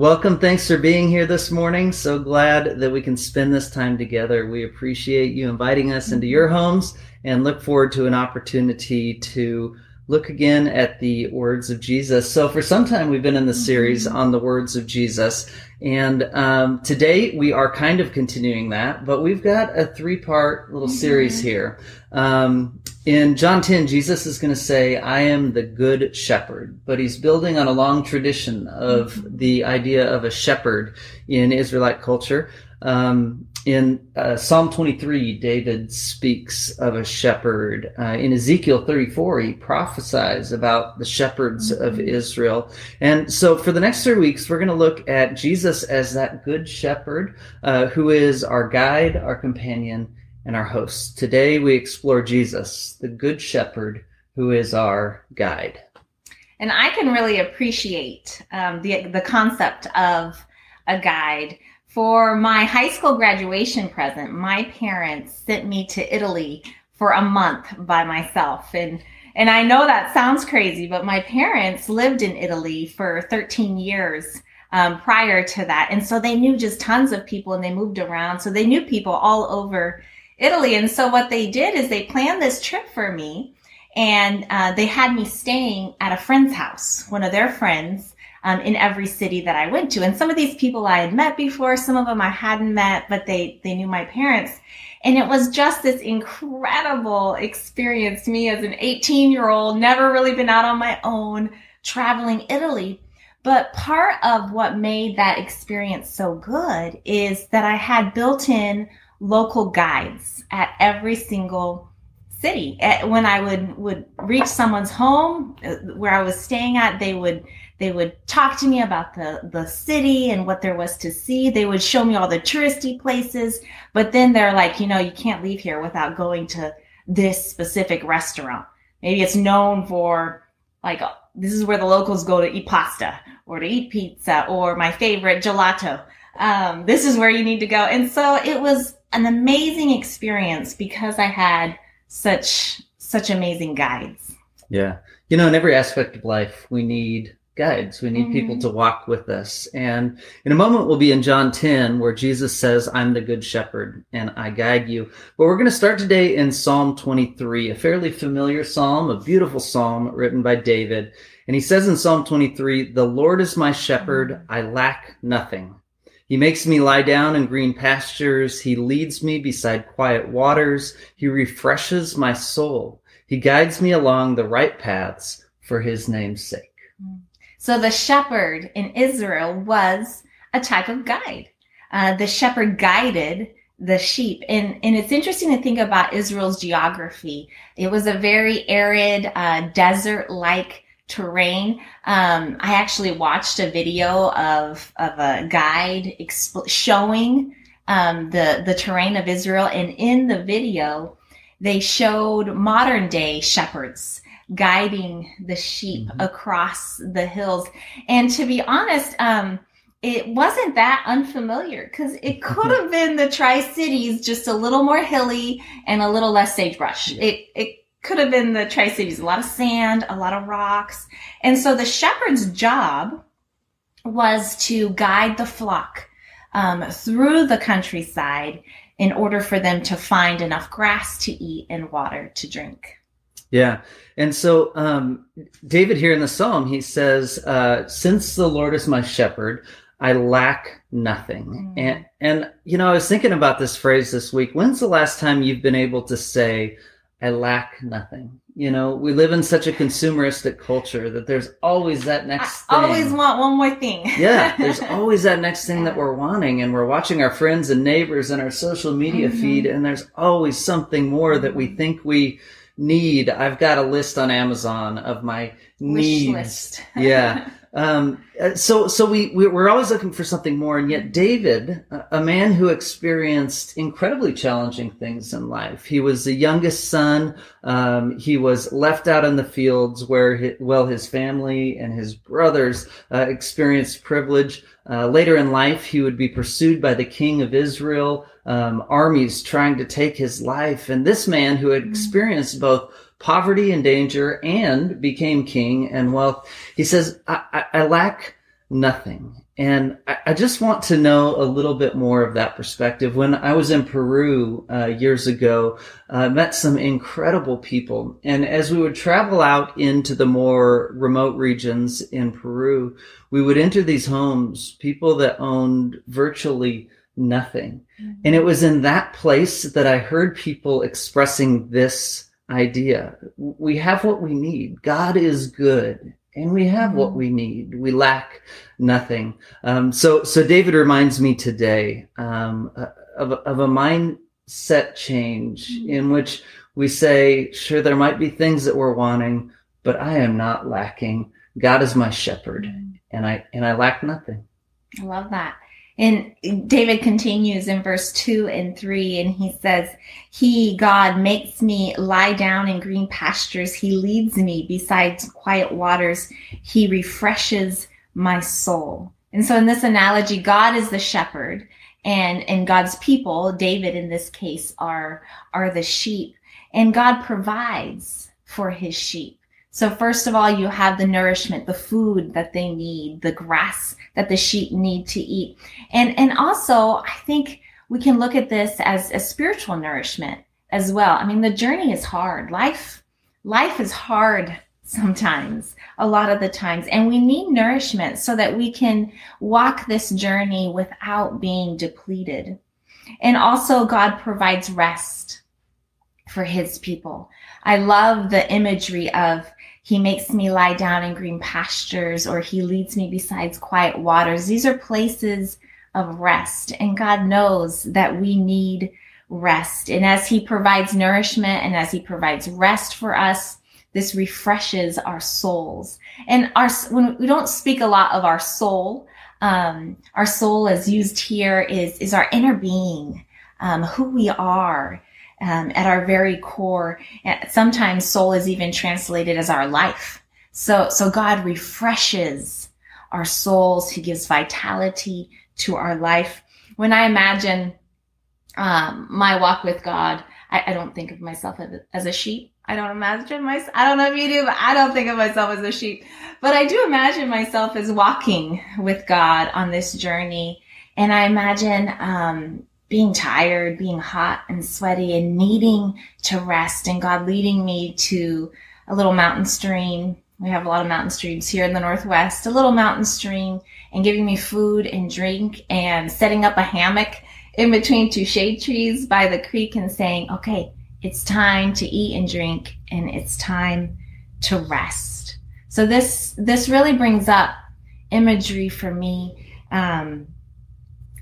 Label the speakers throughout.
Speaker 1: Welcome. Thanks for being here this morning. So glad that we can spend this time together. We appreciate you inviting us into your homes and look forward to an opportunity to look again at the words of Jesus. So for some time, we've been in the series mm-hmm. on the words of Jesus. And um, today we are kind of continuing that, but we've got a three part little mm-hmm. series here. Um, in John 10, Jesus is going to say, I am the good shepherd, but he's building on a long tradition of mm-hmm. the idea of a shepherd in Israelite culture. Um, in uh, Psalm 23, David speaks of a shepherd. Uh, in Ezekiel 34, he prophesies about the shepherds mm-hmm. of Israel. And so for the next three weeks, we're going to look at Jesus as that good shepherd uh, who is our guide, our companion, and our hosts. Today we explore Jesus, the good shepherd who is our guide.
Speaker 2: And I can really appreciate um, the, the concept of a guide for my high school graduation present, my parents sent me to Italy for a month by myself. And and I know that sounds crazy, but my parents lived in Italy for 13 years um, prior to that. And so they knew just tons of people and they moved around. So they knew people all over Italy. And so what they did is they planned this trip for me and uh, they had me staying at a friend's house, one of their friends um, in every city that I went to. And some of these people I had met before, some of them I hadn't met, but they, they knew my parents. And it was just this incredible experience me as an 18 year old, never really been out on my own, traveling Italy. But part of what made that experience so good is that I had built in local guides at every single city. When I would, would reach someone's home uh, where I was staying at, they would they would talk to me about the, the city and what there was to see. They would show me all the touristy places, but then they're like, you know, you can't leave here without going to this specific restaurant. Maybe it's known for like, this is where the locals go to eat pasta or to eat pizza or my favorite gelato. Um, this is where you need to go. And so it was an amazing experience because I had such, such amazing guides.
Speaker 1: Yeah. You know, in every aspect of life, we need guides. We need mm-hmm. people to walk with us. And in a moment, we'll be in John 10, where Jesus says, I'm the good shepherd and I guide you. But we're going to start today in Psalm 23, a fairly familiar psalm, a beautiful psalm written by David. And he says in Psalm 23, The Lord is my shepherd. Mm-hmm. I lack nothing. He makes me lie down in green pastures. He leads me beside quiet waters. He refreshes my soul. He guides me along the right paths for his name's sake.
Speaker 2: So the shepherd in Israel was a type of guide. Uh, the shepherd guided the sheep. And, and it's interesting to think about Israel's geography. It was a very arid, uh, desert like terrain. Um, I actually watched a video of, of a guide exp- showing, um, the, the terrain of Israel. And in the video, they showed modern day shepherds guiding the sheep mm-hmm. across the hills. And to be honest, um, it wasn't that unfamiliar because it could have been the Tri Cities, just a little more hilly and a little less sagebrush. Yeah. It it could have been the Tri Cities, a lot of sand, a lot of rocks, and so the shepherd's job was to guide the flock um, through the countryside in order for them to find enough grass to eat and water to drink.
Speaker 1: Yeah. And so um, David here in the psalm, he says, uh, since the Lord is my shepherd, I lack nothing. Mm. And, and, you know, I was thinking about this phrase this week. When's the last time you've been able to say, I lack nothing? You know, we live in such a consumeristic culture that there's always that next
Speaker 2: I thing. always want one more thing.
Speaker 1: yeah, there's always that next thing that we're wanting. And we're watching our friends and neighbors and our social media mm-hmm. feed, and there's always something more that we think we need. I've got a list on Amazon of my needs. yeah. Um, uh, so, so we, we, are always looking for something more. And yet David, a man who experienced incredibly challenging things in life, he was the youngest son. Um, he was left out in the fields where, his, well, his family and his brothers uh, experienced privilege. Uh, later in life, he would be pursued by the king of Israel, um, armies trying to take his life. And this man who had mm. experienced both poverty and danger and became king and wealth, he says, I, I, I lack nothing. and I, I, just want to know a little bit more of that perspective. When I was in Peru uh, years ago, I uh, met some incredible people. And as we would travel out into the more remote regions in Peru, we would enter these homes, people that owned virtually nothing. Mm-hmm. And it was in that place that I heard people expressing this idea. We have what we need. God is good and we have what mm-hmm. we need. We lack nothing. Um, so, so David reminds me today um, of, of a mindset change mm-hmm. in which we say, sure, there might be things that we're wanting, but I am not lacking. God is my shepherd, and I and I lack nothing.
Speaker 2: I love that. And David continues in verse 2 and 3, and he says, He, God, makes me lie down in green pastures. He leads me beside quiet waters. He refreshes my soul. And so in this analogy, God is the shepherd and, and God's people, David in this case, are, are the sheep. And God provides for his sheep. So first of all, you have the nourishment, the food that they need, the grass that the sheep need to eat. And, and also, I think we can look at this as a spiritual nourishment as well. I mean, the journey is hard. Life, life is hard sometimes, a lot of the times, and we need nourishment so that we can walk this journey without being depleted. And also God provides rest for his people. I love the imagery of he makes me lie down in green pastures or he leads me beside quiet waters. These are places of rest and God knows that we need rest. And as he provides nourishment and as he provides rest for us, this refreshes our souls. And our, when we don't speak a lot of our soul, um, our soul as used here is, is our inner being, um, who we are um, at our very core. Sometimes soul is even translated as our life. So, so God refreshes our souls. He gives vitality to our life. When I imagine um, my walk with God, I, I, don't think of myself as a, sheep. I don't imagine myself. I don't know if you do, but I don't think of myself as a sheep. But I do imagine myself as walking with God on this journey. And I imagine um, being tired, being hot and sweaty and needing to rest and God leading me to a little mountain stream. We have a lot of mountain streams here in the Northwest, a little mountain stream and giving me food and drink and setting up a hammock in between two shade trees by the creek and saying, okay, it's time to eat and drink and it's time to rest. So this, this really brings up imagery for me, um,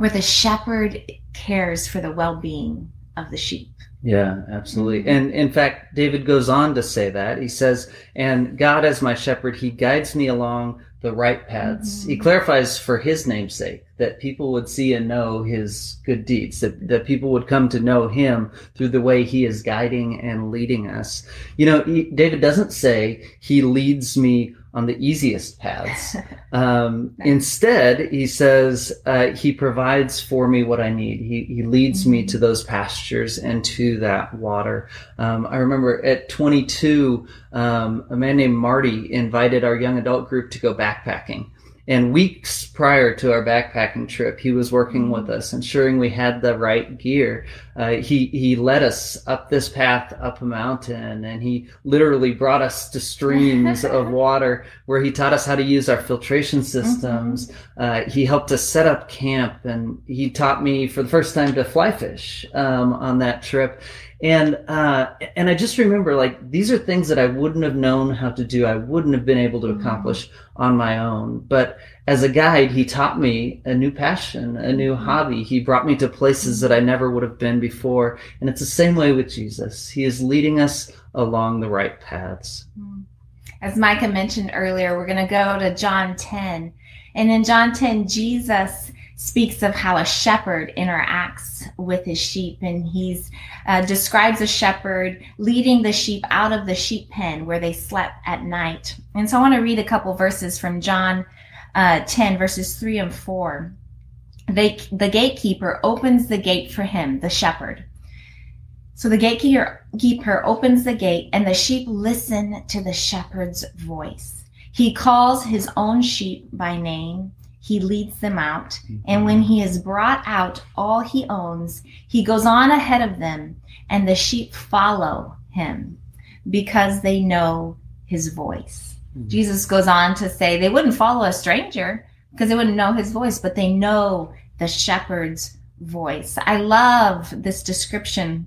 Speaker 2: where the shepherd cares for the well-being of the sheep.
Speaker 1: Yeah, absolutely. And in fact, David goes on to say that. He says, and God as my shepherd, he guides me along the right paths. Mm-hmm. He clarifies for his namesake that people would see and know his good deeds, that, that people would come to know him through the way he is guiding and leading us. You know, he, David doesn't say he leads me on the easiest paths. Um, nice. Instead, he says uh, he provides for me what I need. He he leads mm-hmm. me to those pastures and to that water. Um, I remember at 22, um, a man named Marty invited our young adult group to go backpacking. And weeks prior to our backpacking trip, he was working with us, ensuring we had the right gear. Uh, he he led us up this path up a mountain, and he literally brought us to streams of water where he taught us how to use our filtration systems. Mm-hmm. Uh, he helped us set up camp, and he taught me for the first time to fly fish um, on that trip and uh, and I just remember like these are things that I wouldn't have known how to do. I wouldn't have been able to mm-hmm. accomplish mm-hmm. on my own. But as a guide, he taught me a new passion, a new mm-hmm. hobby. He brought me to places that I never would have been before. And it's the same way with Jesus. He is leading us along the right paths. Mm-hmm.
Speaker 2: As Micah mentioned earlier, we're going to go to John 10. And in John 10, Jesus speaks of how a shepherd interacts with his sheep and he's uh, describes a shepherd leading the sheep out of the sheep pen where they slept at night. And so i want to read a couple verses from john uh, 10 verses 3 and 4 they, the gatekeeper opens the gate for him the shepherd. So the gatekeeper opens the gate and the sheep listen to the shepherd's voice. He calls his own sheep by name he leads them out. And when he has brought out all he owns, he goes on ahead of them, and the sheep follow him because they know his voice. Mm-hmm. Jesus goes on to say they wouldn't follow a stranger because they wouldn't know his voice, but they know the shepherd's voice. I love this description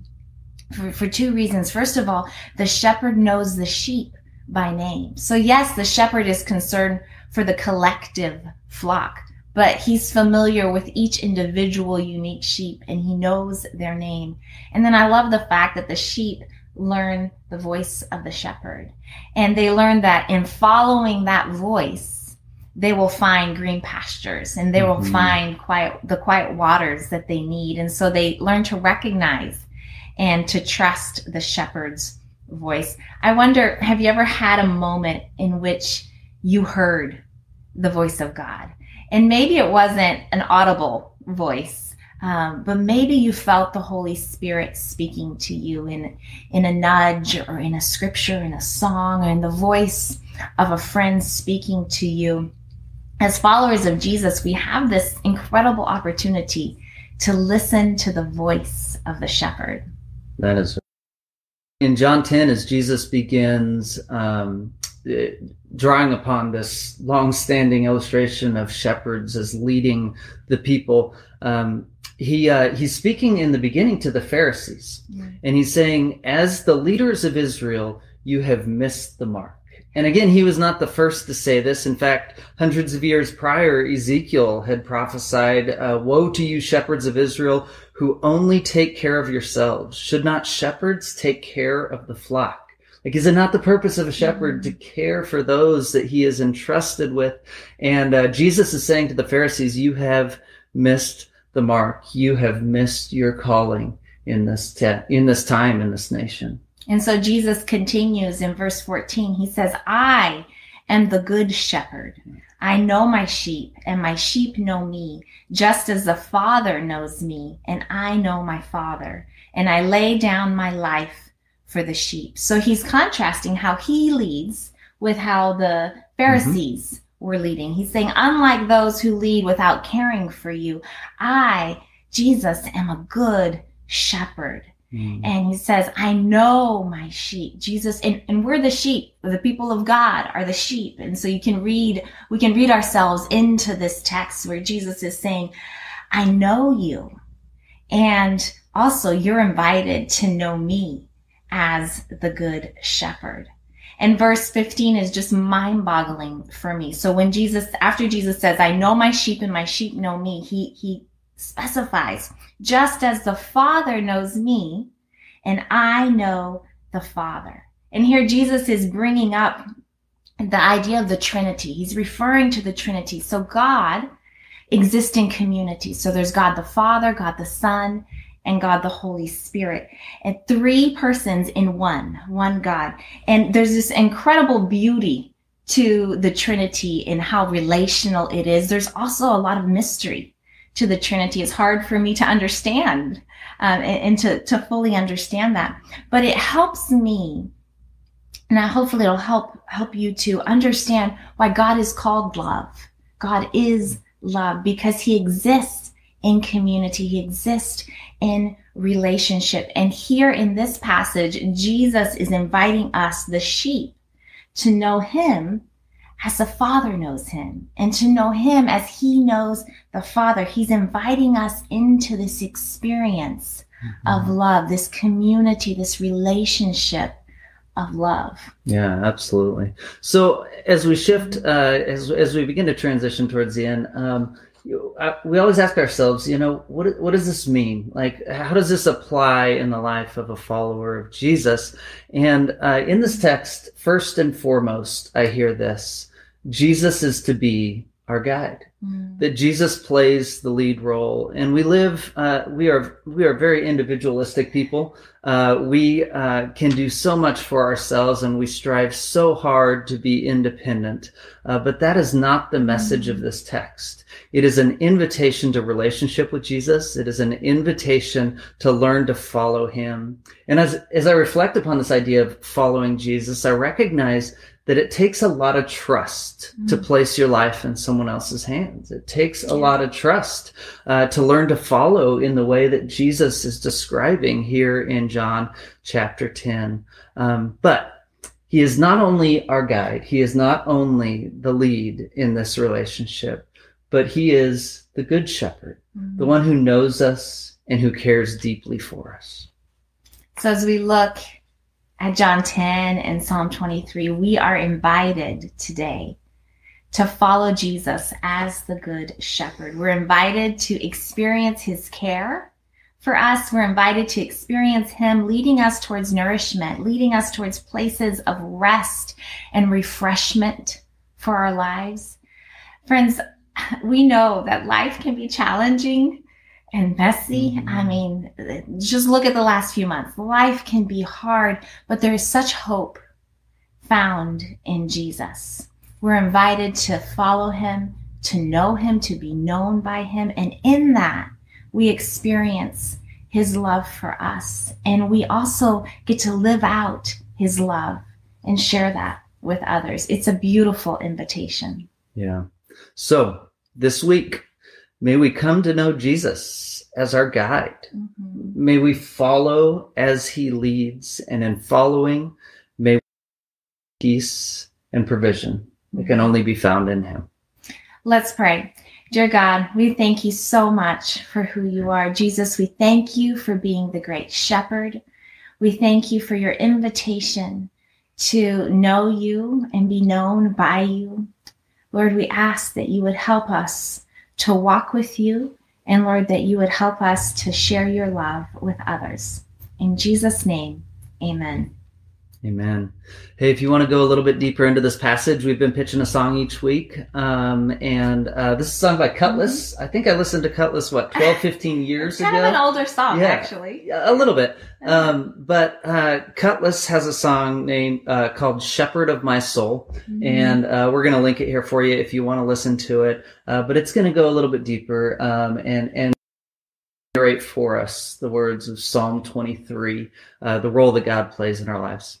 Speaker 2: for, for two reasons. First of all, the shepherd knows the sheep by name. So yes, the shepherd is concerned for the collective flock, but he's familiar with each individual unique sheep and he knows their name. And then I love the fact that the sheep learn the voice of the shepherd and they learn that in following that voice, they will find green pastures and they will mm-hmm. find quiet, the quiet waters that they need. And so they learn to recognize and to trust the shepherd's voice. I wonder, have you ever had a moment in which you heard the voice of God? And maybe it wasn't an audible voice, um, but maybe you felt the Holy Spirit speaking to you in, in a nudge or in a scripture, in a song, or in the voice of a friend speaking to you. As followers of Jesus, we have this incredible opportunity to listen to the voice of the shepherd.
Speaker 1: That is in John 10, as Jesus begins um, drawing upon this long-standing illustration of shepherds as leading the people, um, he uh, he's speaking in the beginning to the Pharisees, and he's saying, "As the leaders of Israel, you have missed the mark." And again, he was not the first to say this. In fact, hundreds of years prior, Ezekiel had prophesied, uh, Woe to you, shepherds of Israel, who only take care of yourselves. Should not shepherds take care of the flock? Like, is it not the purpose of a shepherd to care for those that he is entrusted with? And uh, Jesus is saying to the Pharisees, You have missed the mark. You have missed your calling in this, te- in this time, in this nation.
Speaker 2: And so Jesus continues in verse 14. He says, I am the good shepherd. I know my sheep and my sheep know me, just as the Father knows me and I know my Father. And I lay down my life for the sheep. So he's contrasting how he leads with how the Pharisees mm-hmm. were leading. He's saying, unlike those who lead without caring for you, I, Jesus, am a good shepherd. Mm. And he says, I know my sheep. Jesus, and, and we're the sheep. The people of God are the sheep. And so you can read, we can read ourselves into this text where Jesus is saying, I know you. And also you're invited to know me as the good shepherd. And verse 15 is just mind boggling for me. So when Jesus, after Jesus says, I know my sheep and my sheep know me, he, he specifies, just as the Father knows me and I know the Father. And here Jesus is bringing up the idea of the Trinity. He's referring to the Trinity. So God exists in community. So there's God the Father, God the Son, and God the Holy Spirit. And three persons in one, one God. And there's this incredible beauty to the Trinity in how relational it is. There's also a lot of mystery to the Trinity. It's hard for me to understand um, and, and to, to fully understand that. But it helps me and I, hopefully it'll help help you to understand why God is called love. God is love because he exists in community. He exists in relationship. And here in this passage, Jesus is inviting us, the sheep, to know him as the Father knows him and to know him as he knows the Father. He's inviting us into this experience mm-hmm. of love, this community, this relationship of love.
Speaker 1: Yeah, absolutely. So as we shift, uh, as, as we begin to transition towards the end, um, we always ask ourselves, you know, what what does this mean? Like, how does this apply in the life of a follower of Jesus? And uh, in this text, first and foremost, I hear this: Jesus is to be our guide. Mm. That Jesus plays the lead role, and we live. Uh, we are we are very individualistic people. Uh, we uh, can do so much for ourselves, and we strive so hard to be independent. Uh, but that is not the message mm. of this text. It is an invitation to relationship with Jesus. It is an invitation to learn to follow Him. And as as I reflect upon this idea of following Jesus, I recognize that it takes a lot of trust mm. to place your life in someone else's hands. It takes a lot of trust uh, to learn to follow in the way that Jesus is describing here in John chapter 10. Um, but he is not only our guide, he is not only the lead in this relationship, but he is the good shepherd, mm-hmm. the one who knows us and who cares deeply for us.
Speaker 2: So as we look at John 10 and Psalm 23, we are invited today to follow Jesus as the good shepherd. We're invited to experience his care for us. We're invited to experience him leading us towards nourishment, leading us towards places of rest and refreshment for our lives. Friends, we know that life can be challenging and messy. Mm-hmm. I mean, just look at the last few months. Life can be hard, but there is such hope found in Jesus. We're invited to follow him, to know him, to be known by him. And in that, we experience his love for us. And we also get to live out his love and share that with others. It's a beautiful invitation.
Speaker 1: Yeah. So this week, May we come to know Jesus as our guide. Mm-hmm. May we follow as he leads, and in following, may peace and provision that can mm-hmm. only be found in him.
Speaker 2: Let's pray. Dear God, we thank you so much for who you are. Jesus, we thank you for being the great shepherd. We thank you for your invitation to know you and be known by you. Lord, we ask that you would help us to walk with you. And Lord, that you would help us to share your love with others. In Jesus' name, amen.
Speaker 1: Amen. Hey, if you want to go a little bit deeper into this passage, we've been pitching a song each week. Um, and uh, this is a song by Kutless. Mm-hmm. I think I listened to Kutless, what, 12, 15 years
Speaker 2: kind
Speaker 1: ago?
Speaker 2: Kind of an older song, yeah, actually.
Speaker 1: A little bit. Um, but uh, Kutless has a song named uh, called Shepherd of My Soul. Mm-hmm. And uh, we're going to link it here for you if you want to listen to it. Uh, but it's going to go a little bit deeper um, and, and narrate for us the words of Psalm 23, uh, the role that God plays in our lives.